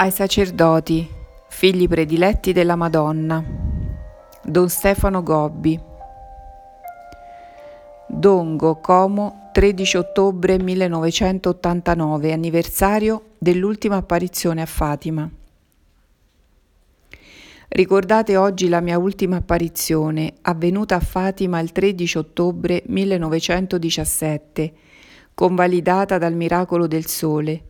ai sacerdoti, figli prediletti della Madonna, Don Stefano Gobbi. Dongo, Como, 13 ottobre 1989, anniversario dell'ultima apparizione a Fatima. Ricordate oggi la mia ultima apparizione, avvenuta a Fatima il 13 ottobre 1917, convalidata dal miracolo del sole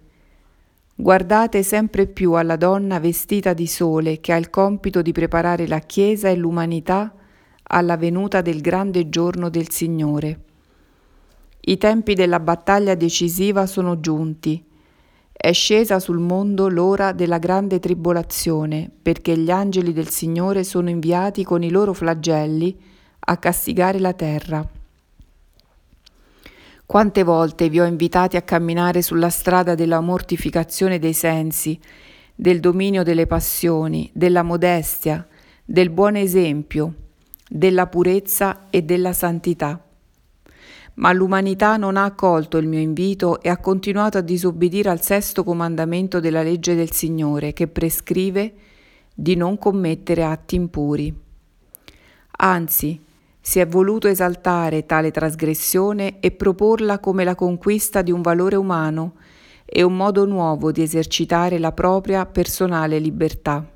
Guardate sempre più alla donna vestita di sole che ha il compito di preparare la Chiesa e l'umanità alla venuta del grande giorno del Signore. I tempi della battaglia decisiva sono giunti. È scesa sul mondo l'ora della grande tribolazione, perché gli angeli del Signore sono inviati con i loro flagelli a castigare la terra. Quante volte vi ho invitati a camminare sulla strada della mortificazione dei sensi, del dominio delle passioni, della modestia, del buon esempio, della purezza e della santità. Ma l'umanità non ha accolto il mio invito e ha continuato a disobbedire al sesto comandamento della legge del Signore che prescrive di non commettere atti impuri. Anzi, si è voluto esaltare tale trasgressione e proporla come la conquista di un valore umano e un modo nuovo di esercitare la propria personale libertà.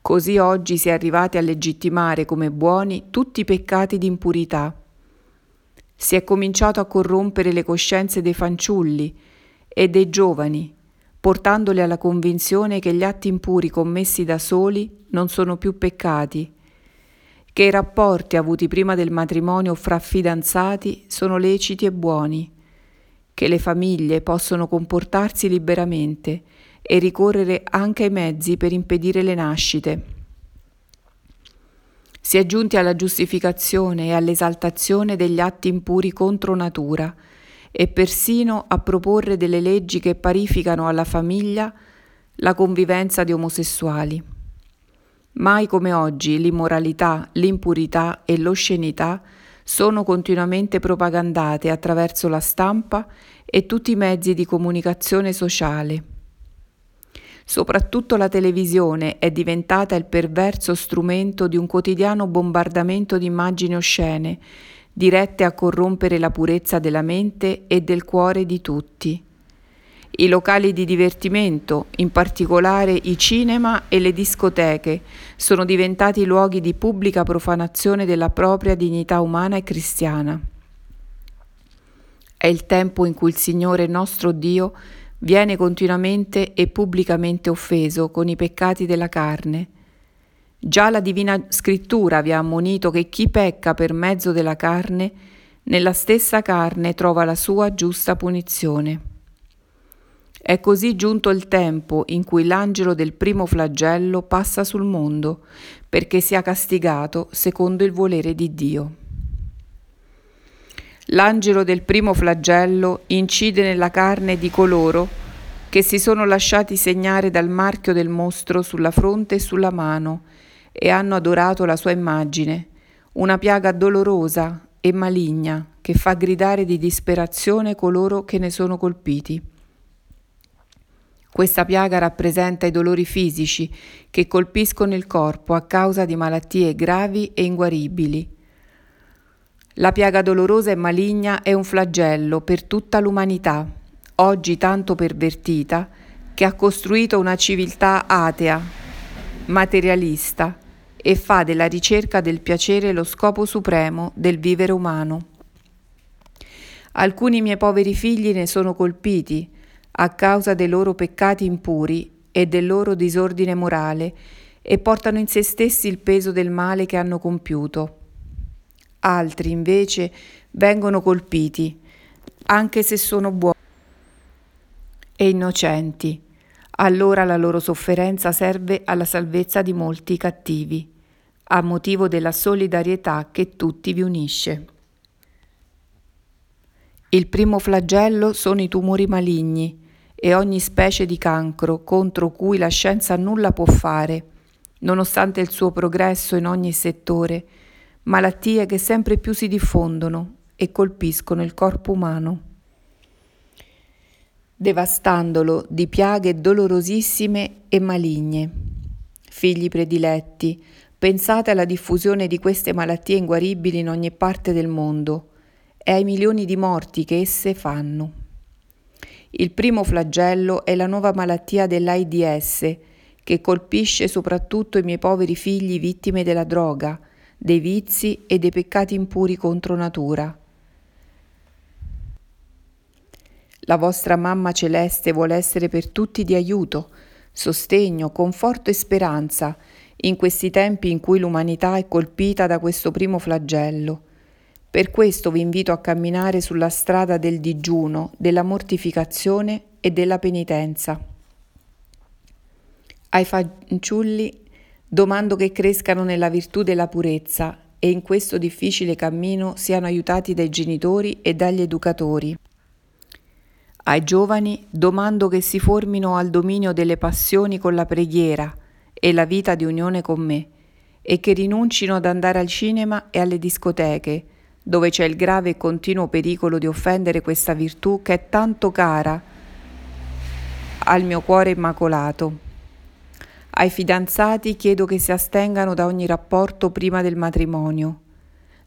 Così oggi si è arrivati a legittimare come buoni tutti i peccati di impurità. Si è cominciato a corrompere le coscienze dei fanciulli e dei giovani, portandoli alla convinzione che gli atti impuri commessi da soli non sono più peccati che i rapporti avuti prima del matrimonio fra fidanzati sono leciti e buoni, che le famiglie possono comportarsi liberamente e ricorrere anche ai mezzi per impedire le nascite. Si è giunti alla giustificazione e all'esaltazione degli atti impuri contro natura e persino a proporre delle leggi che parificano alla famiglia la convivenza di omosessuali. Mai come oggi l'immoralità, l'impurità e l'oscenità sono continuamente propagandate attraverso la stampa e tutti i mezzi di comunicazione sociale. Soprattutto la televisione è diventata il perverso strumento di un quotidiano bombardamento di immagini oscene, dirette a corrompere la purezza della mente e del cuore di tutti. I locali di divertimento, in particolare i cinema e le discoteche, sono diventati luoghi di pubblica profanazione della propria dignità umana e cristiana. È il tempo in cui il Signore nostro Dio viene continuamente e pubblicamente offeso con i peccati della carne. Già la Divina Scrittura vi ha ammonito che chi pecca per mezzo della carne, nella stessa carne trova la sua giusta punizione. È così giunto il tempo in cui l'angelo del primo flagello passa sul mondo perché sia castigato secondo il volere di Dio. L'angelo del primo flagello incide nella carne di coloro che si sono lasciati segnare dal marchio del mostro sulla fronte e sulla mano e hanno adorato la sua immagine, una piaga dolorosa e maligna che fa gridare di disperazione coloro che ne sono colpiti. Questa piaga rappresenta i dolori fisici che colpiscono il corpo a causa di malattie gravi e inguaribili. La piaga dolorosa e maligna è un flagello per tutta l'umanità, oggi tanto pervertita, che ha costruito una civiltà atea, materialista e fa della ricerca del piacere lo scopo supremo del vivere umano. Alcuni miei poveri figli ne sono colpiti, a causa dei loro peccati impuri e del loro disordine morale e portano in se stessi il peso del male che hanno compiuto. Altri invece vengono colpiti, anche se sono buoni e innocenti. Allora la loro sofferenza serve alla salvezza di molti cattivi, a motivo della solidarietà che tutti vi unisce. Il primo flagello sono i tumori maligni, e ogni specie di cancro contro cui la scienza nulla può fare, nonostante il suo progresso in ogni settore, malattie che sempre più si diffondono e colpiscono il corpo umano. devastandolo di piaghe dolorosissime e maligne. Figli prediletti, pensate alla diffusione di queste malattie inguaribili in ogni parte del mondo e ai milioni di morti che esse fanno. Il primo flagello è la nuova malattia dell'AIDS, che colpisce soprattutto i miei poveri figli vittime della droga, dei vizi e dei peccati impuri contro natura. La vostra mamma celeste vuole essere per tutti di aiuto, sostegno, conforto e speranza in questi tempi in cui l'umanità è colpita da questo primo flagello. Per questo vi invito a camminare sulla strada del digiuno, della mortificazione e della penitenza. Ai fanciulli domando che crescano nella virtù della purezza e in questo difficile cammino siano aiutati dai genitori e dagli educatori. Ai giovani domando che si formino al dominio delle passioni con la preghiera e la vita di unione con me e che rinuncino ad andare al cinema e alle discoteche, dove c'è il grave e continuo pericolo di offendere questa virtù che è tanto cara al mio cuore immacolato. Ai fidanzati chiedo che si astengano da ogni rapporto prima del matrimonio.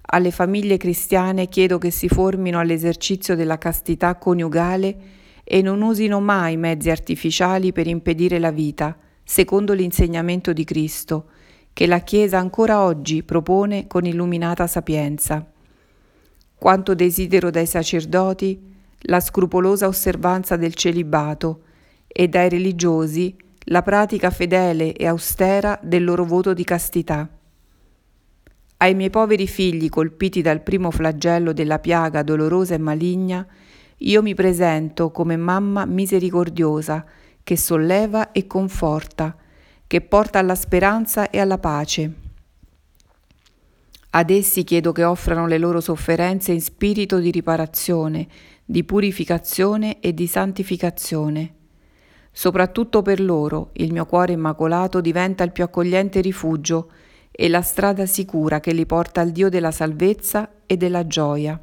Alle famiglie cristiane chiedo che si formino all'esercizio della castità coniugale e non usino mai mezzi artificiali per impedire la vita, secondo l'insegnamento di Cristo, che la Chiesa ancora oggi propone con illuminata sapienza. Quanto desidero dai sacerdoti la scrupolosa osservanza del celibato e dai religiosi la pratica fedele e austera del loro voto di castità. Ai miei poveri figli colpiti dal primo flagello della piaga dolorosa e maligna, io mi presento come mamma misericordiosa che solleva e conforta, che porta alla speranza e alla pace. Ad essi chiedo che offrano le loro sofferenze in spirito di riparazione, di purificazione e di santificazione. Soprattutto per loro il mio cuore immacolato diventa il più accogliente rifugio e la strada sicura che li porta al Dio della salvezza e della gioia.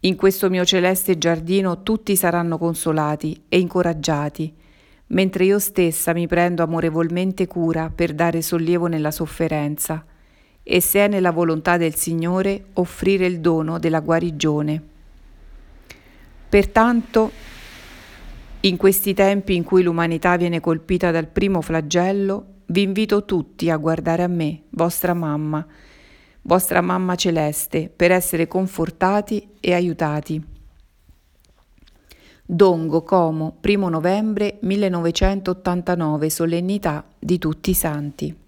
In questo mio celeste giardino tutti saranno consolati e incoraggiati, mentre io stessa mi prendo amorevolmente cura per dare sollievo nella sofferenza e se è nella volontà del Signore offrire il dono della guarigione. Pertanto, in questi tempi in cui l'umanità viene colpita dal primo flagello, vi invito tutti a guardare a me, vostra mamma, vostra mamma celeste, per essere confortati e aiutati. Dongo Como, 1 novembre 1989, solennità di tutti i santi.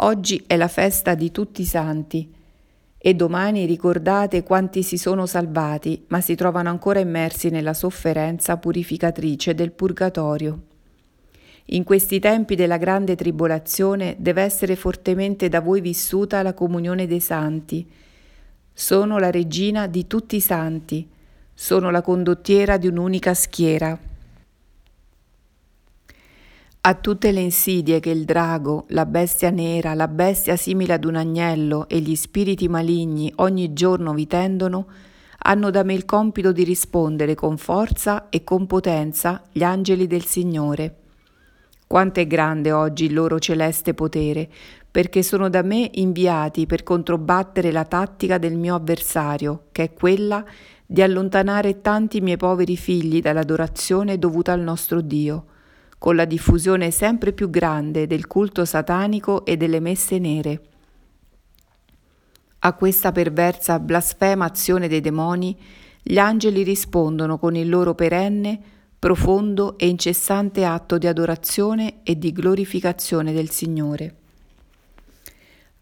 Oggi è la festa di tutti i santi e domani ricordate quanti si sono salvati, ma si trovano ancora immersi nella sofferenza purificatrice del purgatorio. In questi tempi della grande tribolazione deve essere fortemente da voi vissuta la comunione dei santi. Sono la regina di tutti i santi, sono la condottiera di un'unica schiera. A tutte le insidie che il drago, la bestia nera, la bestia simile ad un agnello e gli spiriti maligni ogni giorno vi tendono, hanno da me il compito di rispondere con forza e con potenza gli angeli del Signore. Quanto è grande oggi il loro celeste potere, perché sono da me inviati per controbattere la tattica del mio avversario, che è quella di allontanare tanti miei poveri figli dall'adorazione dovuta al nostro Dio, con la diffusione sempre più grande del culto satanico e delle messe nere. A questa perversa, blasfema azione dei demoni, gli angeli rispondono con il loro perenne profondo e incessante atto di adorazione e di glorificazione del Signore.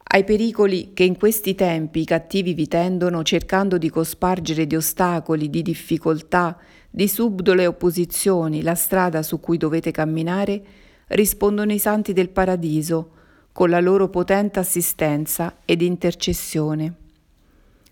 Ai pericoli che in questi tempi i cattivi vi tendono cercando di cospargere di ostacoli, di difficoltà, di subdole opposizioni la strada su cui dovete camminare, rispondono i santi del paradiso con la loro potente assistenza ed intercessione.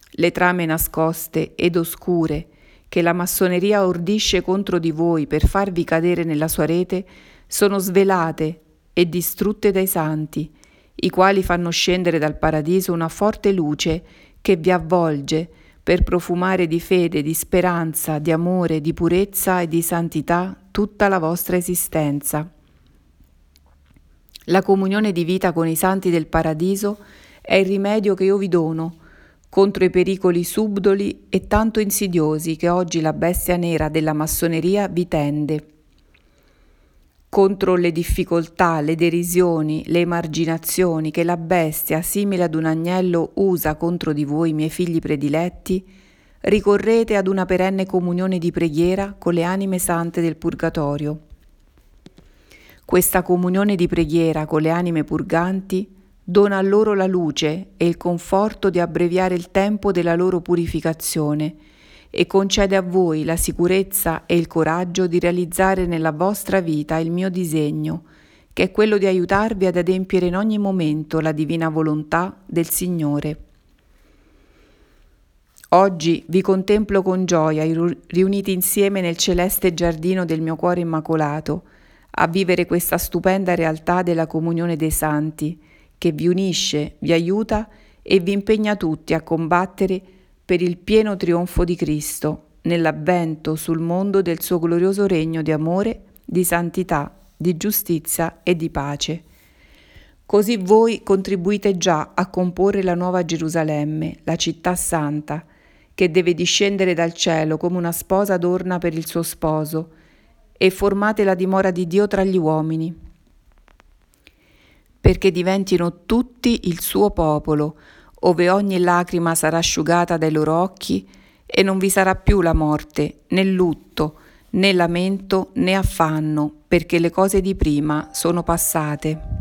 Le trame nascoste ed oscure che la massoneria ordisce contro di voi per farvi cadere nella sua rete sono svelate e distrutte dai santi, i quali fanno scendere dal paradiso una forte luce che vi avvolge, per profumare di fede, di speranza, di amore, di purezza e di santità tutta la vostra esistenza. La comunione di vita con i santi del paradiso è il rimedio che io vi dono contro i pericoli subdoli e tanto insidiosi che oggi la bestia nera della massoneria vi tende contro le difficoltà, le derisioni, le emarginazioni che la bestia, simile ad un agnello, usa contro di voi, miei figli prediletti, ricorrete ad una perenne comunione di preghiera con le anime sante del purgatorio. Questa comunione di preghiera con le anime purganti dona a loro la luce e il conforto di abbreviare il tempo della loro purificazione e concede a voi la sicurezza e il coraggio di realizzare nella vostra vita il mio disegno, che è quello di aiutarvi ad adempiere in ogni momento la divina volontà del Signore. Oggi vi contemplo con gioia riuniti insieme nel celeste giardino del mio cuore immacolato, a vivere questa stupenda realtà della comunione dei santi, che vi unisce, vi aiuta e vi impegna tutti a combattere per il pieno trionfo di Cristo nell'avvento sul mondo del suo glorioso regno di amore, di santità, di giustizia e di pace. Così voi contribuite già a comporre la nuova Gerusalemme, la città santa, che deve discendere dal cielo come una sposa adorna per il suo sposo, e formate la dimora di Dio tra gli uomini, perché diventino tutti il suo popolo, ove ogni lacrima sarà asciugata dai loro occhi e non vi sarà più la morte, né lutto, né lamento, né affanno, perché le cose di prima sono passate.